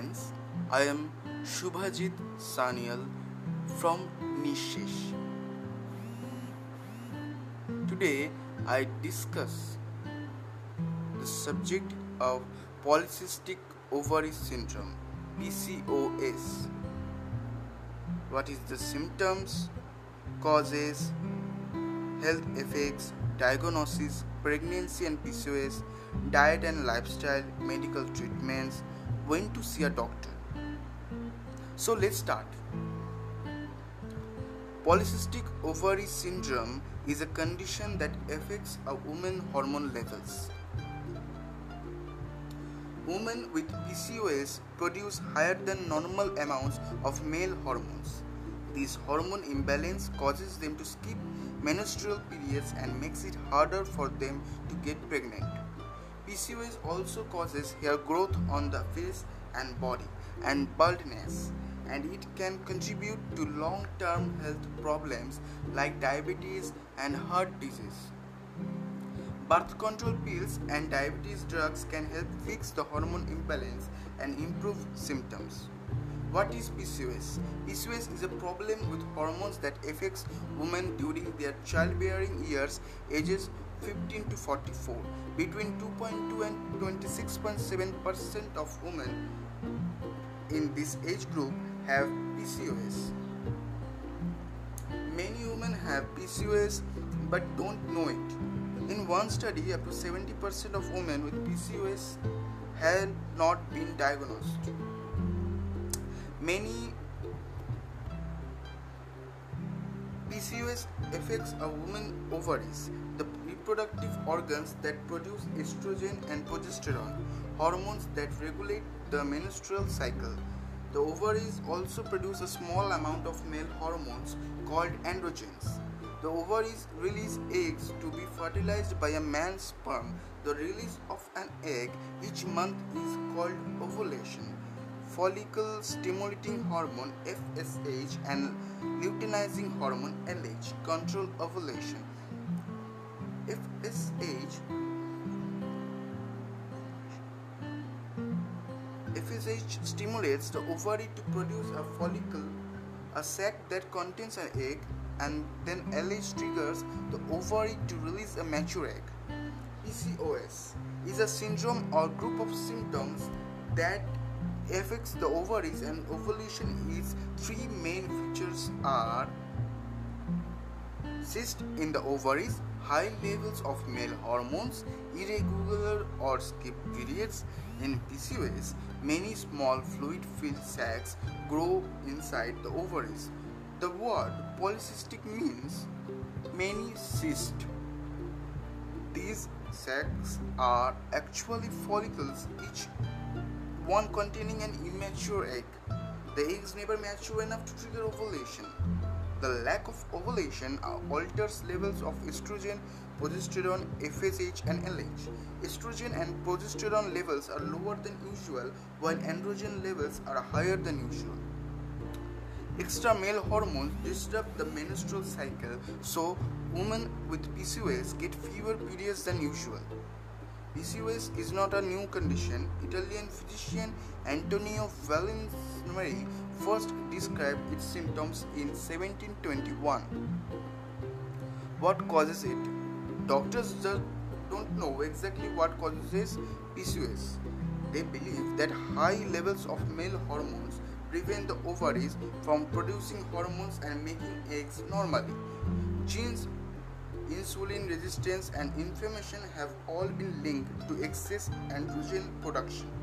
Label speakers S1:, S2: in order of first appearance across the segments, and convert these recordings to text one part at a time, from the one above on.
S1: Friends, I am Shubhajit Sanyal from Nishesh. Today I discuss the subject of polycystic ovary syndrome PCOS. What is the symptoms, causes, health effects, diagnosis, pregnancy and PCOS, diet and lifestyle, medical treatments, when to see a doctor. So let's start. Polycystic ovary syndrome is a condition that affects a woman's hormone levels. Women with PCOS produce higher than normal amounts of male hormones. This hormone imbalance causes them to skip menstrual periods and makes it harder for them to get pregnant. PCOS also causes hair growth on the face and body and baldness and it can contribute to long-term health problems like diabetes and heart disease. Birth control pills and diabetes drugs can help fix the hormone imbalance and improve symptoms. What is PCOS? PCOS is a problem with hormones that affects women during their childbearing years ages 15 to 44. Between 2.2 and 26.7% of women in this age group have PCOS. Many women have PCOS but don't know it. In one study, up to 70% of women with PCOS had not been diagnosed. Many PCOS affects a woman's ovaries, the reproductive organs that produce estrogen and progesterone, hormones that regulate the menstrual cycle. The ovaries also produce a small amount of male hormones called androgens. The ovaries release eggs to be fertilized by a man's sperm. The release of an egg each month is called ovulation. Follicle stimulating hormone FSH and luteinizing hormone LH control ovulation. FSH FSH stimulates the ovary to produce a follicle, a sac that contains an egg, and then LH triggers the ovary to release a mature egg. PCOS is a syndrome or group of symptoms that affects the ovaries and ovulation its three main features are cyst in the ovaries high levels of male hormones irregular or skipped periods in PCOS many small fluid filled sacs grow inside the ovaries the word polycystic means many cysts these sacs are actually follicles each one containing an immature egg. The eggs never mature enough to trigger ovulation. The lack of ovulation alters levels of estrogen, progesterone, FSH, and LH. Estrogen and progesterone levels are lower than usual, while androgen levels are higher than usual. Extra male hormones disrupt the menstrual cycle, so women with PCOS get fewer periods than usual. PCOS is not a new condition. Italian physician Antonio Vallisneri first described its symptoms in 1721. What causes it? Doctors just don't know exactly what causes PCOS. They believe that high levels of male hormones prevent the ovaries from producing hormones and making eggs normally. Genes insulin resistance and inflammation have all been linked to excess androgen production.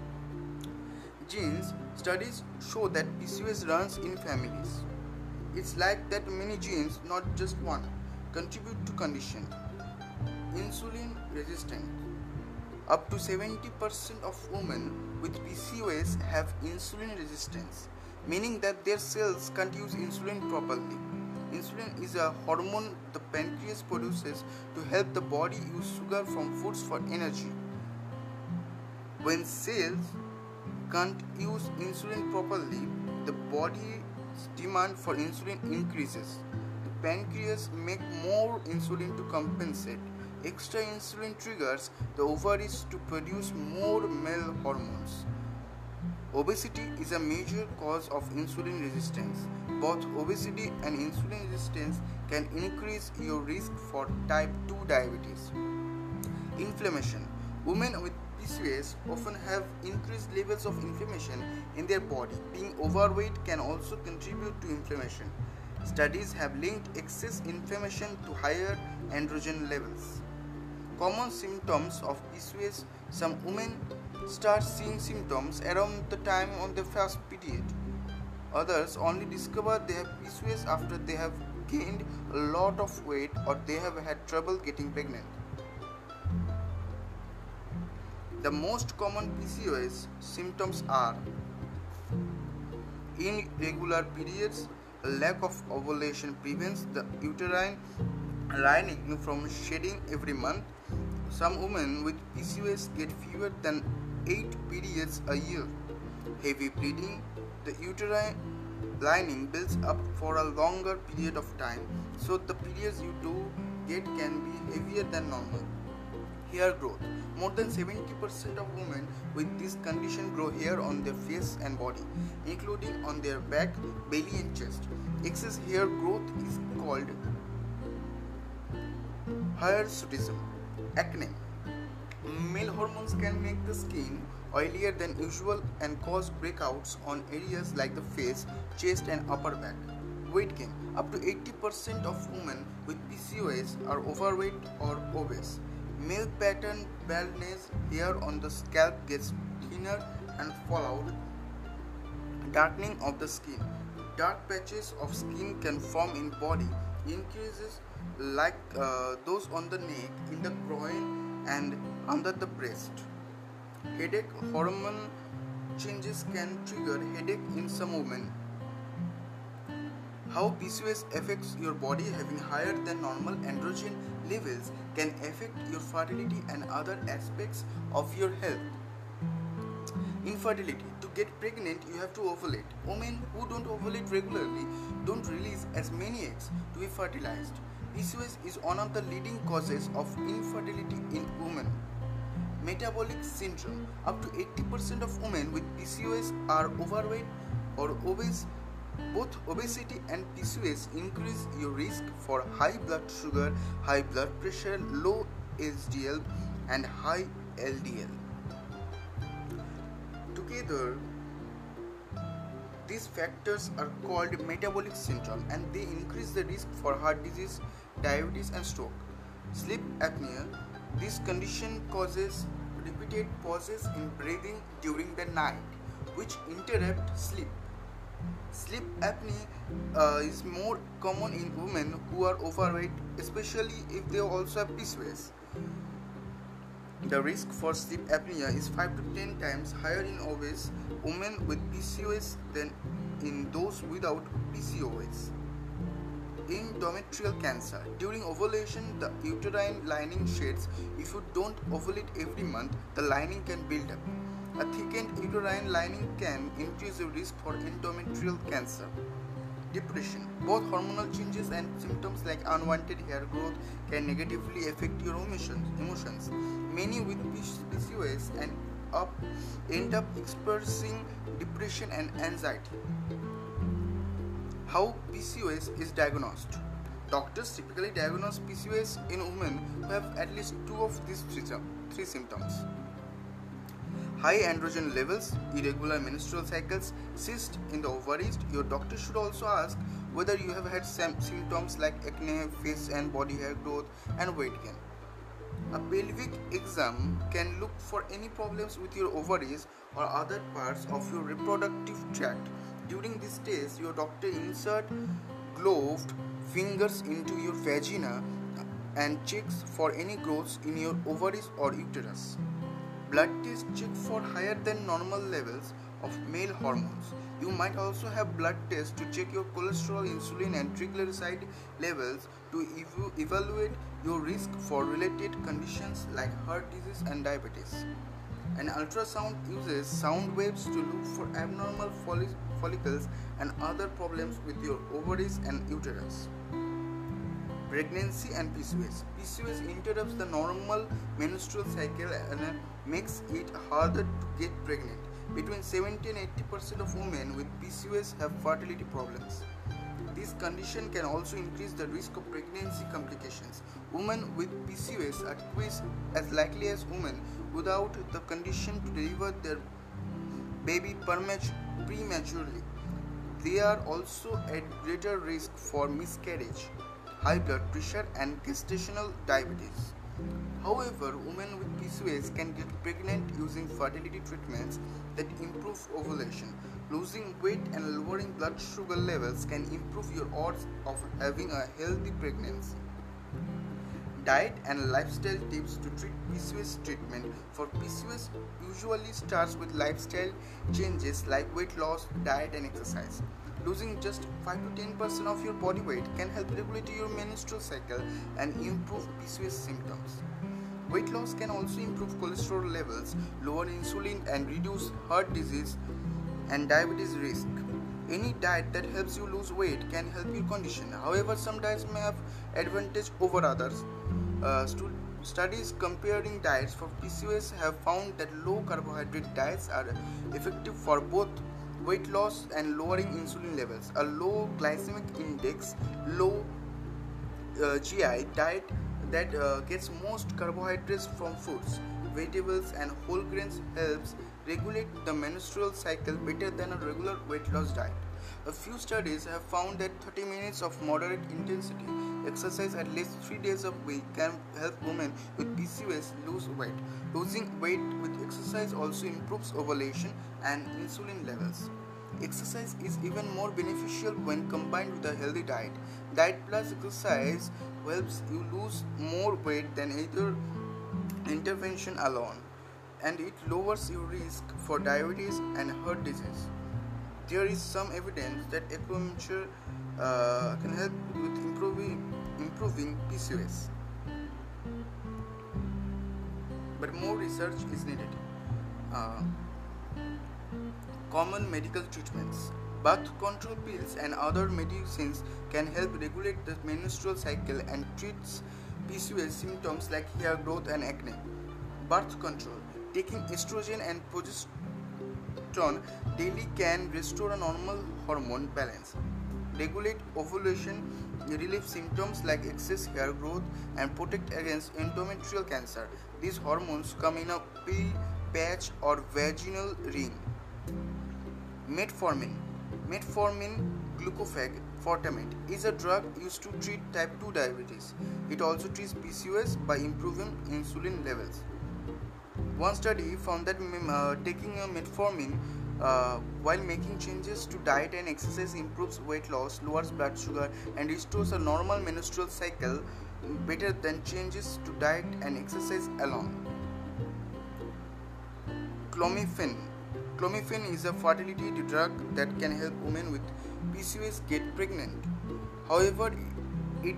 S1: Genes studies show that PCOS runs in families. It's like that many genes, not just one, contribute to condition. Insulin resistance. Up to 70% of women with PCOS have insulin resistance, meaning that their cells can't use insulin properly. Insulin is a hormone the pancreas produces to help the body use sugar from foods for energy. When cells can't use insulin properly, the body's demand for insulin increases. The pancreas make more insulin to compensate. Extra insulin triggers the ovaries to produce more male hormones. Obesity is a major cause of insulin resistance. Both obesity and insulin resistance can increase your risk for type 2 diabetes. Inflammation. Women with PCOS often have increased levels of inflammation in their body. Being overweight can also contribute to inflammation. Studies have linked excess inflammation to higher androgen levels. Common symptoms of PCOS Some women start seeing symptoms around the time on their first period. Others only discover they have PCOS after they have gained a lot of weight or they have had trouble getting pregnant. The most common PCOS symptoms are irregular periods, lack of ovulation prevents the uterine lining from shedding every month. Some women with PCOS get fewer than 8 periods a year. Heavy bleeding, the uterine lining builds up for a longer period of time, so the periods you do get can be heavier than normal. Hair growth. More than 70% of women with this condition grow hair on their face and body, including on their back, belly, and chest. Excess hair growth is called hirsutism. Acne Male hormones can make the skin oilier than usual and cause breakouts on areas like the face, chest, and upper back. Weight gain up to 80% of women with PCOS are overweight or obese. Male pattern baldness, hair on the scalp gets thinner and fall out. Darkening of the skin. Dark patches of skin can form in body. Increases like uh, those on the neck, in the groin, and under the breast. Headache hormone changes can trigger headache in some women. How PCOS affects your body having higher than normal androgen levels can affect your fertility and other aspects of your health. Infertility. To get pregnant, you have to ovulate. Women who don't ovulate regularly don't release as many eggs to be fertilized. PCOS is one of the leading causes of infertility in women. Metabolic syndrome Up to 80% of women with PCOS are overweight or obese. Both obesity and PCOS increase your risk for high blood sugar, high blood pressure, low HDL, and high LDL. Together, these factors are called metabolic syndrome and they increase the risk for heart disease, diabetes, and stroke. Sleep apnea this condition causes repeated pauses in breathing during the night, which interrupt sleep. Sleep apnea uh, is more common in women who are overweight, especially if they also have PCOS. The risk for sleep apnea is 5 to 10 times higher in obese women with PCOS than in those without PCOS. Endometrial cancer. During ovulation, the uterine lining sheds. If you don't ovulate every month, the lining can build up. A thickened uterine lining can increase the risk for endometrial cancer. Depression. Both hormonal changes and symptoms like unwanted hair growth can negatively affect your emotions. Many with PCOS and up end up experiencing depression and anxiety. How PCOS is diagnosed? Doctors typically diagnose PCOS in women who have at least two of these three symptoms. High androgen levels, irregular menstrual cycles, cyst in the ovaries. Your doctor should also ask whether you have had symptoms like acne, face and body hair growth, and weight gain. A pelvic exam can look for any problems with your ovaries or other parts of your reproductive tract. During this test, your doctor insert gloved fingers into your vagina and checks for any growths in your ovaries or uterus. Blood test check for higher than normal levels of male hormones. You might also have blood tests to check your cholesterol, insulin, and triglyceride levels to ev- evaluate your risk for related conditions like heart disease and diabetes. An ultrasound uses sound waves to look for abnormal follicles and other problems with your ovaries and uterus. Pregnancy and PCOS. PCOS interrupts the normal menstrual cycle and uh, makes it harder to get pregnant. Between 70 and 80% of women with PCOS have fertility problems. This condition can also increase the risk of pregnancy complications. Women with PCOS are twice as likely as women without the condition to deliver their baby prematurely. They are also at greater risk for miscarriage, high blood pressure, and gestational diabetes. However, women with PCOS can get pregnant using fertility treatments that improve ovulation. Losing weight and lowering blood sugar levels can improve your odds of having a healthy pregnancy. Diet and lifestyle tips to treat PCOS treatment for PCOS usually starts with lifestyle changes like weight loss, diet and exercise. Losing just 5 to 10% of your body weight can help regulate your menstrual cycle and improve PCOS symptoms. Weight loss can also improve cholesterol levels, lower insulin, and reduce heart disease and diabetes risk. Any diet that helps you lose weight can help your condition. However, some diets may have advantage over others. Uh, stu- studies comparing diets for PCOS have found that low carbohydrate diets are effective for both weight loss and lowering insulin levels. A low glycemic index, low uh, GI diet that uh, gets most carbohydrates from foods, vegetables, and whole grains helps regulate the menstrual cycle better than a regular weight loss diet. A few studies have found that 30 minutes of moderate intensity exercise at least 3 days a week can help women with PCOS lose weight. Losing weight with exercise also improves ovulation and insulin levels. Exercise is even more beneficial when combined with a healthy diet. Diet plus exercise helps you lose more weight than either intervention alone, and it lowers your risk for diabetes and heart disease. There is some evidence that acupuncture uh, can help with improving improving PCOS, but more research is needed. Uh, common medical treatments. Birth control pills and other medicines can help regulate the menstrual cycle and treats PCOS symptoms like hair growth and acne. Birth control. Taking estrogen and progesterone daily can restore a normal hormone balance. Regulate ovulation, relieve symptoms like excess hair growth, and protect against endometrial cancer. These hormones come in a pill, patch, or vaginal ring. Metformin. Metformin glucophage Fortamet is a drug used to treat type 2 diabetes. It also treats PCOS by improving insulin levels. One study found that uh, taking a metformin uh, while making changes to diet and exercise improves weight loss, lowers blood sugar, and restores a normal menstrual cycle better than changes to diet and exercise alone. Clomiphene Clomiphene is a fertility drug that can help women with PCOS get pregnant. However, it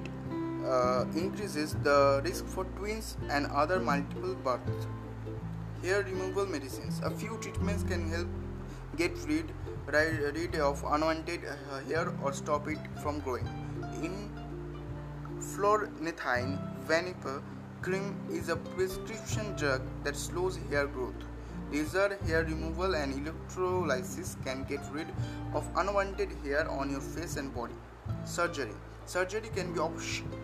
S1: uh, increases the risk for twins and other multiple births. Hair removal medicines. A few treatments can help get rid, rid of unwanted uh, hair or stop it from growing. In fluorethine Vaniqa cream is a prescription drug that slows hair growth. Laser hair removal and electrolysis can get rid of unwanted hair on your face and body. Surgery. Surgery can be, op-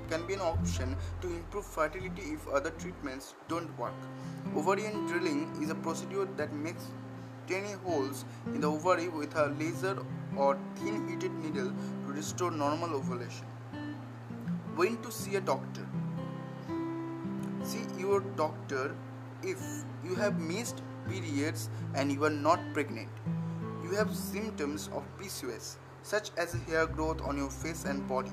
S1: can be an option to improve fertility if other treatments don't work. Ovarian drilling is a procedure that makes tiny holes in the ovary with a laser or thin heated needle to restore normal ovulation. When to see a doctor? See your doctor if you have missed periods and you are not pregnant. You have symptoms of PCOS, such as hair growth on your face and body.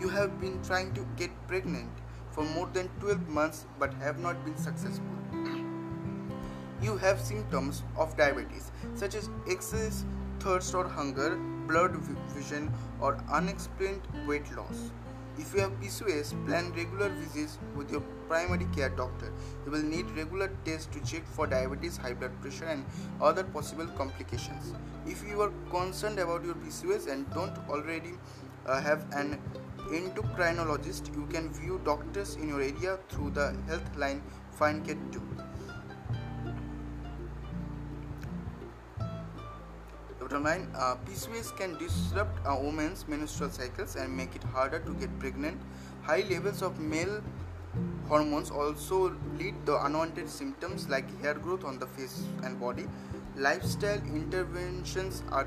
S1: You have been trying to get pregnant for more than 12 months but have not been successful. Have symptoms of diabetes, such as excess thirst or hunger, blurred vision, or unexplained weight loss. If you have PCOS, plan regular visits with your primary care doctor. You will need regular tests to check for diabetes, high blood pressure, and other possible complications. If you are concerned about your PCOS and don't already uh, have an endocrinologist, you can view doctors in your area through the Healthline Find Care 2. Bottom line, uh, PCOS can disrupt a woman's menstrual cycles and make it harder to get pregnant. High levels of male hormones also lead to unwanted symptoms like hair growth on the face and body. Lifestyle interventions are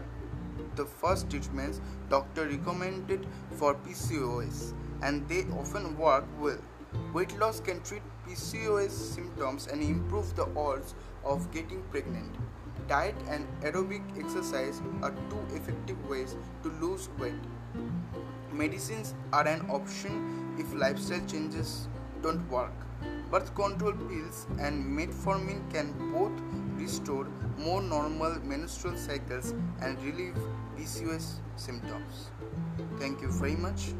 S1: the first treatments doctor recommended for PCOS and they often work well. Weight loss can treat PCOS symptoms and improve the odds of getting pregnant. Diet and aerobic exercise are two effective ways to lose weight. Medicines are an option if lifestyle changes don't work. Birth control pills and metformin can both restore more normal menstrual cycles and relieve PCOS symptoms. Thank you very much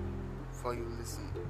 S1: for your listening.